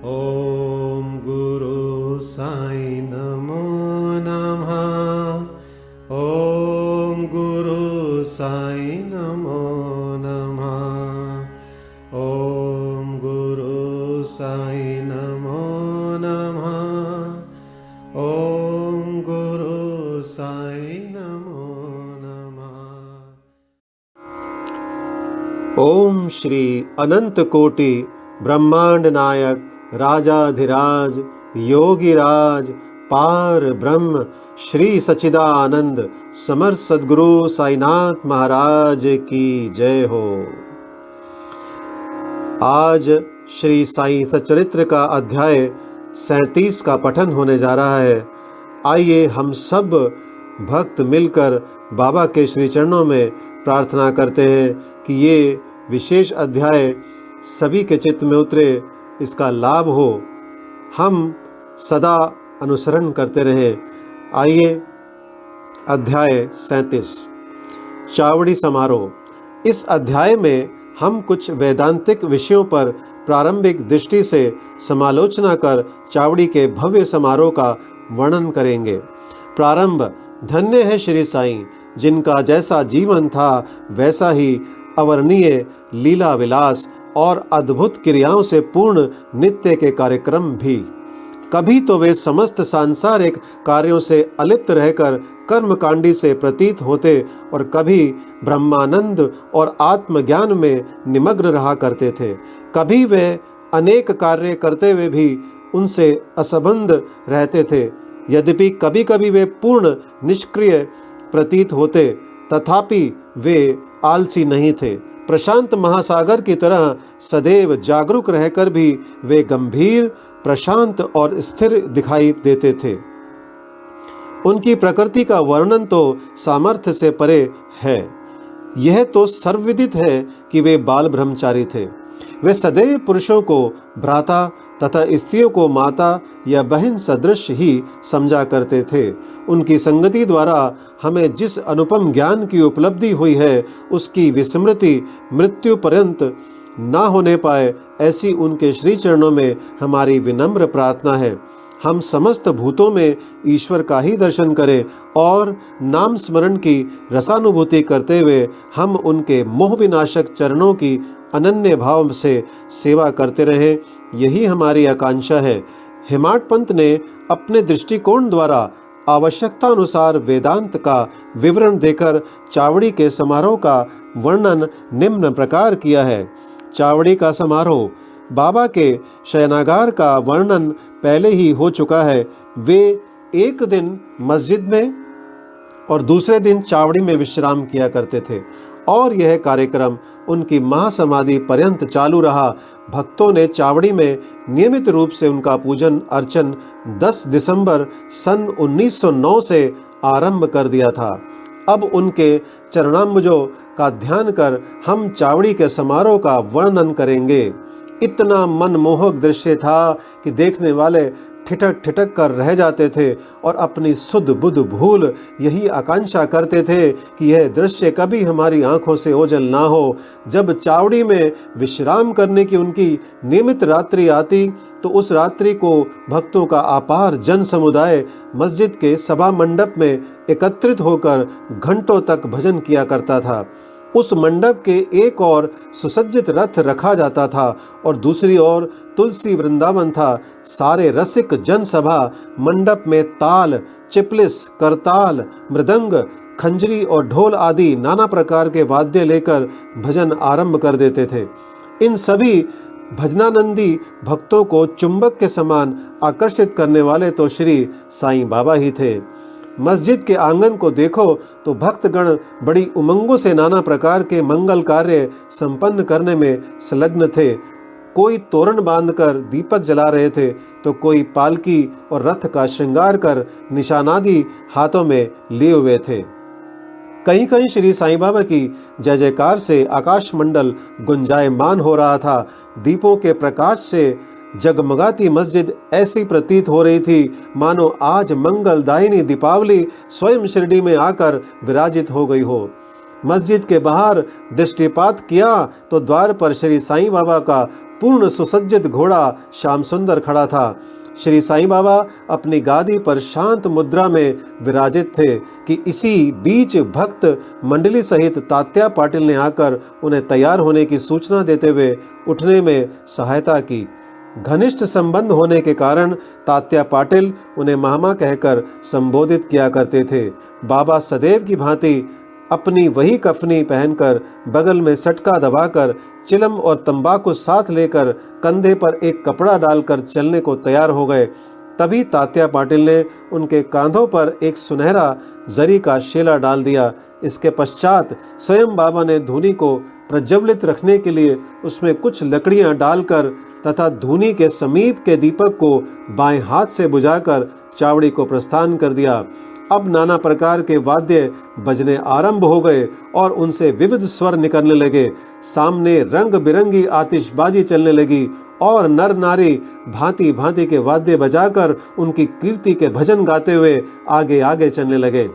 ॐ गुरु साई नमो नमः। ॐ गुरु साई नमो नमः। ॐ गुरु साई नमो नमः। ॐ गुरु साई नमो नमः। ओम श्री अनंत कोटि ब्रह्मांड नायक राजाधिराज, योगीराज, पार ब्रह्म, श्री सचिदानंद समर सदगुरु साईनाथ महाराज की जय हो। आज श्री साई सचरित्र का अध्याय सैतीस का पठन होने जा रहा है। आइए हम सब भक्त मिलकर बाबा के श्री चरणों में प्रार्थना करते हैं कि ये विशेष अध्याय सभी के चित्त में उतरे इसका लाभ हो। हम सदा अनुसरण करते रहें। आइए, अध्याय सैंतीस। चावड़ी समारोह। इस अध्याय में हम कुछ वैदांतिक विषयों पर प्रारंभिक दृष्टि से समालोचना कर चावड़ी के भव्य समारोह का वर्णन करेंगे। प्रारंभ, धन्य है श्री साईं, जिनका जैसा जीवन था, वैसा ही अवर्णीय लीला विलास और अद्भुत क्रियाओं से पूर्ण नित्य के कार्यक्रम भी। कभी तो वे समस्त सांसारिक कार्यों से अलिप्त रहकर कर्मकांडी से प्रतीत होते और कभी ब्रह्मानंद और आत्मज्ञान में निमग्न रहा करते थे। कभी वे अनेक कार्य करते हुए भी उनसे असंबंध रहते थे। यद्यपि कभी कभी वे पूर्ण निष्क्रिय प्रतीत होते, तथापि वे आलसी नहीं थे। प्रशांत महासागर की तरह सदैव जागरूक रहकर भी वे गंभीर, प्रशांत और स्थिर दिखाई देते थे। उनकी प्रकृति का वर्णन तो सामर्थ्य से परे है। यह तो सर्वविदित है कि वे बाल ब्रह्मचारी थे। वे सदैव पुरुषों को भ्राता तथा स्त्रियों को माता या बहन सदृश ही समझा करते थे। उनकी संगति द्वारा हमें जिस अनुपम ज्ञान की उपलब्धि हुई है, उसकी विस्मृति मृत्यु पर्यंत ना होने पाए, ऐसी उनके श्री चरणों में हमारी विनम्र प्रार्थना है। हम समस्त भूतों में ईश्वर का ही दर्शन करें और नाम स्मरण की रसानुभूति करते हुए हम उनके मोह विनाशक चरणों की अनन्य भाव से सेवा करते रहें। यही हमारी आकांक्षा है। हिमाट पंत ने अपने दृष्टिकोण द्वारा आवश्यकता अनुसार वेदांत का विवरण देकर चावड़ी के समारोह का वर्णन निम्न प्रकार किया है। चावड़ी का समारोह, बाबा के शयनागार का वर्णन पहले ही हो चुका है। वे एक दिन मस्जिद में और दूसरे दिन चावड़ी में विश्राम किया करते थे। और यह कार्यक्रम उनकी महासमाधि पर्यंत चालू रहा। भक्तों ने चावड़ी में नियमित रूप से उनका पूजन अर्चन 10 दिसंबर सन 1909 से आरंभ कर दिया था। अब उनके चरणाम्बुजों का ध्यान कर हम चावड़ी के समारोह का वर्णन करेंगे। इतना मनमोहक दृश्य था कि देखने वाले ठिठक ठिठक कर रह जाते थे और अपनी सुध बुध भूल यही आकांक्षा करते थे कि यह दृश्य कभी हमारी आँखों से ओझल ना हो। जब चावड़ी में विश्राम करने की उनकी नियमित रात्रि आती तो उस रात्रि को भक्तों का अपार जन समुदाय मस्जिद के सभा मंडप में एकत्रित होकर घंटों तक भजन किया करता था। उस मंडप के एक और सुसज्जित रथ रखा जाता था और दूसरी ओर तुलसी वृंदावन था। सारे रसिक जनसभा, मंडप में ताल, चिपलिस, करताल, मृदंग, खंजरी और ढोल आदि नाना प्रकार के वाद्य लेकर भजन आरंभ कर देते थे। इन सभी भजनानंदी भक्तों को चुंबक के समान आकर्षित करने वाले तो श्री साईं बाबा ही थे। मस्जिद के आँगन को देखो तो भक्तगण बड़ी उमंगों से नाना प्रकार के मंगल कार्य संपन्न करने में संलग्न थे। कोई तोरण बांधकर दीपक जला रहे थे तो कोई पालकी और रथ का श्रृंगार कर निशानादि हाथों में लिए हुए थे। कहीं कहीं श्री साईं बाबा की जय जयकार से आकाश मंडल गुंजायमान हो रहा था। दीपों के प्रकाश से जगमगाती मस्जिद ऐसी प्रतीत हो रही थी। मानो आज मंगलदायिनी दीपावली स्वयं शिरडी में आकर विराजित हो गई हो। मस्जिद के बाहर दृष्टिपात किया तो द्वार पर श्री साईं बाबा का पूर्ण सुसज्जित घोड़ा श्याम सुंदर खड़ा था। श्री साईं बाबा अपनी गादी पर शांत मुद्रा में विराजित थे कि इसी बीच भक्त मंडली सहित तात्या पाटिल ने आकर उन्हें तैयार होने की सूचना देते हुए उठने में सहायता की। घनिष्ठ संबंध होने के कारण तात्या पाटिल उन्हें मामा कहकर संबोधित किया करते थे। बाबा सदैव की भांति अपनी वही कफनी पहनकर बगल में सटका दबाकर चिलम और तंबाकू साथ लेकर कंधे पर एक कपड़ा डालकर चलने को तैयार हो गए। तभी तात्या पाटिल ने उनके कांधों पर एक सुनहरा जरी का शेला डाल दिया। इसके पश्चात स्वयं बाबा ने धुनी को प्रज्वलित रखने के लिए उसमें कुछ लकड़ियाँ डालकर तथा धुनी के समीप के दीपक को बाएँ हाथ से बुझाकर चावड़ी को प्रस्थान कर दिया। अब नाना प्रकार के वाद्य बजने आरंभ हो गए और उनसे विविध स्वर निकलने लगे। सामने रंग बिरंगी आतिशबाजी चलने लगी और नर नारी भांति भांति के वाद्य बजाकर उनकी कीर्ति के भजन गाते हुए आगे आगे चलने लगे।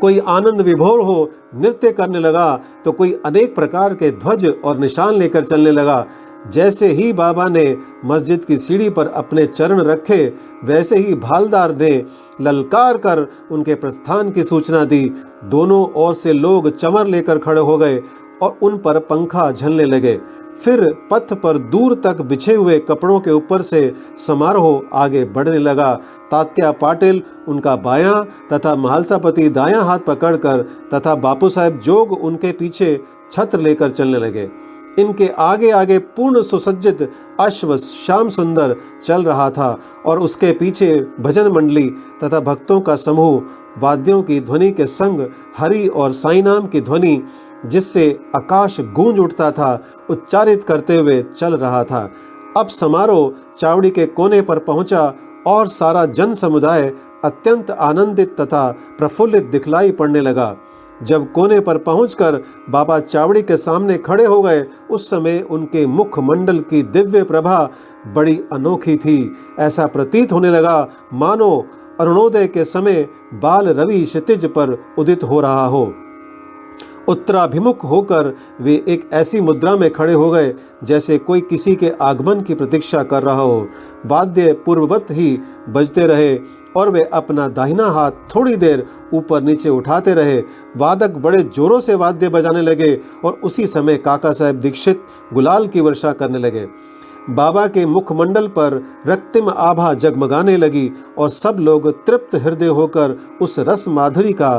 कोई आनंद विभोर हो, नृत्य करने लगा तो कोई अनेक प्रकार के ध्वज और निशान लेकर चलने लगा। जैसे ही बाबा ने मस्जिद की सीढ़ी पर अपने चरण रखे, वैसे ही भालदार ने ललकार कर उनके प्रस्थान की सूचना दी। दोनों ओर से लोग चमर लेकर खड़े हो गए और उन पर पंखा झलने लगे। फिर पथ पर दूर तक बिछे हुए कपड़ों के ऊपर से समारोह आगे बढ़ने लगा। तात्या पाटिल, उनका बायां तथा महालसापति दायां हाथ पकड़कर तथा बापू साहेब जोग उनके पीछे छत्र लेकर चलने लगे। इनके आगे आगे पूर्ण सुसज्जित अश्व श्याम सुंदर चल रहा था और उसके पीछे भजन मंडली तथा भक्तों का समूह, वाद्यों की ध्वनि के संग हरि और साई नाम की ध्वनि, जिससे आकाश गूंज उठता था, उच्चारित करते हुए चल रहा था। अब समारोह चावड़ी के कोने पर पहुँचा और सारा जन समुदाय अत्यंत आनंदित तथा प्रफुल्लित दिखलाई पड़ने लगा। जब कोने पर पहुंचकर बाबा चावड़ी के सामने खड़े हो गए, उस समय उनके मुख मंडल की दिव्य प्रभा बड़ी अनोखी थी। ऐसा प्रतीत होने लगा, मानो अरुणोदय के समय बाल रवि क्षितिज पर उदित हो रहा हो। उत्तराभिमुख होकर वे एक ऐसी मुद्रा में खड़े हो गए, जैसे कोई किसी के आगमन की प्रतीक्षा कर रहा हो। वाद्य पूर्ववत ही बजते रहे और वे अपना दाहिना हाथ थोड़ी देर ऊपर नीचे उठाते रहे। वादक बड़े जोरों से वाद्य बजाने लगे और उसी समय काका साहेब दीक्षित गुलाल की वर्षा करने लगे। बाबा के मुखमंडल पर रक्तिम आभा जगमगाने लगी और सब लोग तृप्त हृदय होकर उस रस माधुरी का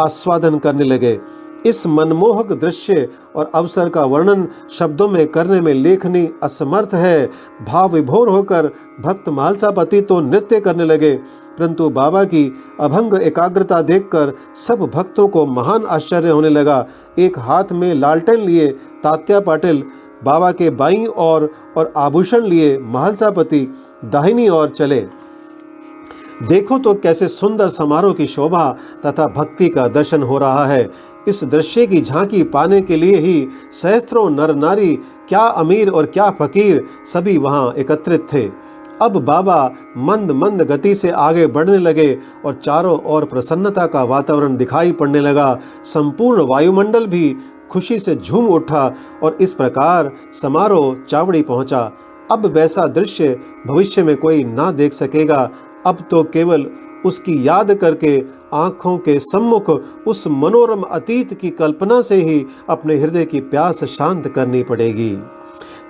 आस्वादन करने लगे। इस मनमोहक दृश्य और अवसर का वर्णन शब्दों में करने में लेखनी असमर्थ है। भाव विभोर होकर भक्त मालसापति तो नृत्य करने लगे, परंतु बाबा की अभंग एकाग्रता देखकर सब भक्तों को महान आश्चर्य होने लगा। एक हाथ में लालटेन लिए तात्या पाटिल, बाबा के बाई और और आभूषण लिए महलसापति दाहिनी ओर चले। देखो तो कैसे सुंदर समारोह की शोभा तथा भक्ति का दर्शन हो रहा है। इस दृश्य की झांकी पाने के लिए ही सहस्त्रों नर नारी, क्या अमीर और क्या फकीर, सभी वहाँ एकत्रित थे। अब बाबा मंद मंद गति से आगे बढ़ने लगे और चारों ओर प्रसन्नता का वातावरण दिखाई पड़ने लगा। संपूर्ण वायुमंडल भी खुशी से झूम उठा और इस प्रकार समारोह चावड़ी पहुँचा। अब वैसा दृश्य भविष्य में कोई ना देख सकेगा अब तो केवल उसकी याद करके आँखों के सम्मुख उस मनोरम अतीत की कल्पना से ही अपने हृदय की प्यास शांत करनी पड़ेगी।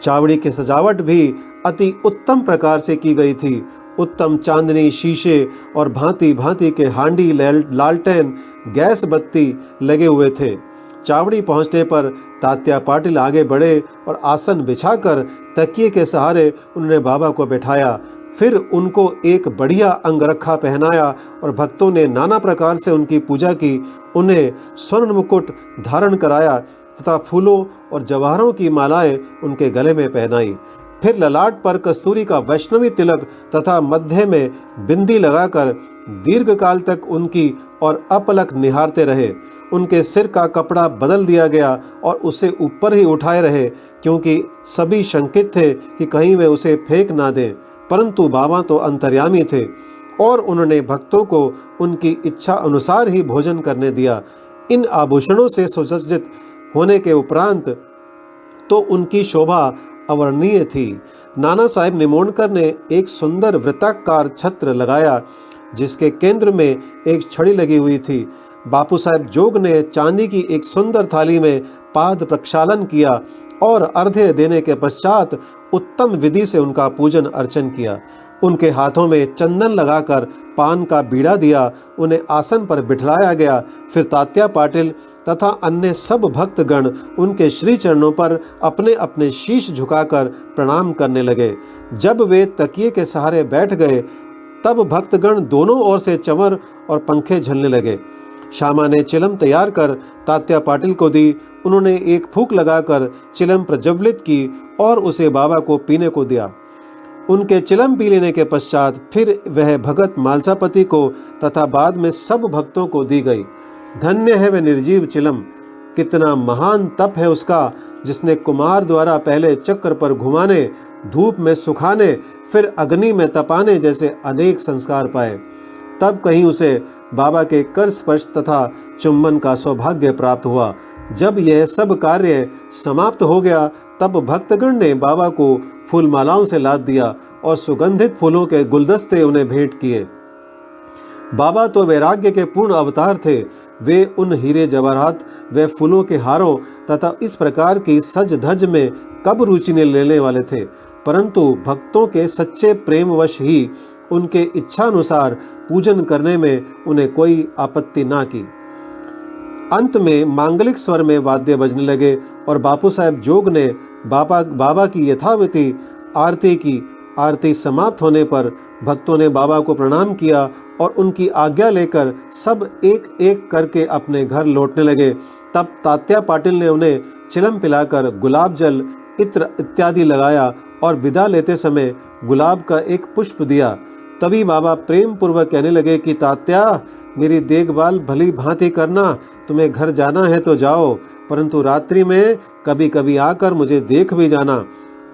चावड़ी की सजावट भी अति उत्तम प्रकार से की गई थी। उत्तम चांदनी शीशे और भांति भांति के हांडी लालटेन, गैस बत्ती लगे हुए थे। चावड़ी पहुँचने पर तात्या पाटिल आगे बढ़े और आसन बिछाकर तकिए के सहारे उन्होंने बाबा को बैठाया। फिर उनको एक बढ़िया अंगरखा पहनाया और भक्तों ने नाना प्रकार से उनकी पूजा की, उन्हें स्वर्ण मुकुट धारण कराया तथा फूलों और जवाहरों की मालाएँ उनके गले में पहनाई। फिर ललाट पर कस्तूरी का वैष्णवी तिलक तथा मध्य में बिंदी लगाकर दीर्घ काल तक उनकी और अपलक निहारते रहे। उनके सिर का कपड़ा बदल दिया गया और उसे ऊपर ही उठाए रहे, क्योंकि सभी शंकित थे कि कहीं वे उसे फेंक ना दें। परंतु बाबा तो अंतर्यामी थे और उन्होंने भक्तों को उनकी इच्छा अनुसार ही भोजन करने दिया। इन आभूषणों से सुसज्जित होने के उपरांत तो उनकी शोभा अवर्णीय थी। नाना साहेब निमोणकर ने एक सुंदर वृत्ताकार छत्र लगाया, जिसके केंद्र में एक छड़ी लगी हुई थी। बापू साहेब जोग ने चांदी की एक सुंदर थाली में पाद प्रक्षालन किया और अर्धे देने के पश्चात उत्तम विधि से उनका पूजन अर्चन किया। उनके हाथों में चंदन लगाकर पान का बीड़ा दिया। उन्हें आसन पर बिठलाया गया। फिर तात्या पाटिल तथा अन्य सब भक्तगण उनके श्री चरणों पर अपने अपने शीश झुकाकर प्रणाम करने लगे। जब वे तकिए के सहारे बैठ गए, तब भक्तगण दोनों ओर से चंवर और पंखे झलने लगे। श्यामा ने चिलम तैयार कर तात्या पाटिल को दी। उन्होंने एक फूक लगाकर चिलम प्रज्वलित की और उसे बाबा को पीने को दिया। उनके चिलम पी लेने के पश्चात फिर वह भगत मालसापति को तथा बाद में सब भक्तों को दी गई। धन्य है वह निर्जीव चिलम। कितना महान तप है उसका, जिसने कुमार द्वारा पहले चक्र पर घुमाने, धूप में सुखाने, फिर अग्नि में तपाने जैसे अनेक संस्कार पाए। तब कहीं उसे बाबा के कर स्पर्श तथा चुम्बन का सौभाग्य प्राप्त हुआ। जब यह सब कार्य समाप्त हो गया, तब भक्तगण ने बाबा को फूल मालाओं से लाद दिया और सुगंधित फूलों के गुलदस्ते उन्हें भेंट किए। बाबा तो वैराग्य के पूर्ण अवतार थे। वे उन हीरे जवाहरात, व फूलों के हारों तथा इस प्रकार की सज धज में कब रुचि ने लेने वाले थे। परंतु भक्तों के सच्चे प्रेमवश ही उनके इच्छानुसार पूजन करने में उन्हें कोई आपत्ति ना की। अंत में मांगलिक स्वर में वाद्य बजने लगे और बापू साहेब जोग ने बाबा बाबा की यथाविधि, आरती की। आरती समाप्त होने पर भक्तों ने बाबा को प्रणाम किया और उनकी आज्ञा लेकर सब एक एक करके अपने घर लौटने लगे। तब तात्या पाटिल ने उन्हें चिलम पिलाकर गुलाब जल, इत्र इत्यादि लगाया और विदा लेते समय गुलाब का एक पुष्प दिया। तभी बाबा प्रेम पूर्वक कहने लगे कि, तात्या, मेरी देखभाल भली भांति करना। तुम्हें घर जाना है तो जाओ, परंतु रात्रि में कभी कभी आकर मुझे देख भी जाना।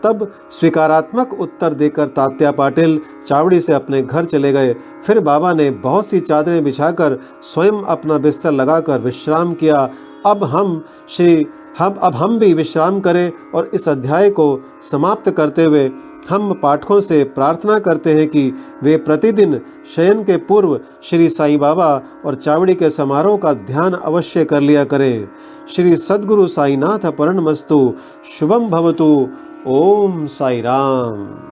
तब स्वीकारात्मक उत्तर देकर तात्या पाटिल चावड़ी से अपने घर चले गए। फिर बाबा ने बहुत सी चादरें बिछाकर स्वयं अपना बिस्तर लगाकर विश्राम किया। अब हम श्री, हम, अब हम भी विश्राम करें और इस अध्याय को समाप्त करते हुए हम पाठकों से प्रार्थना करते हैं कि वे प्रतिदिन शयन के पूर्व श्री साई बाबा और चावड़ी के समारोह का ध्यान अवश्य कर लिया करें। श्री सदगुरु साईनाथ परण मस्तु शुभम भवतु। ओम साई राम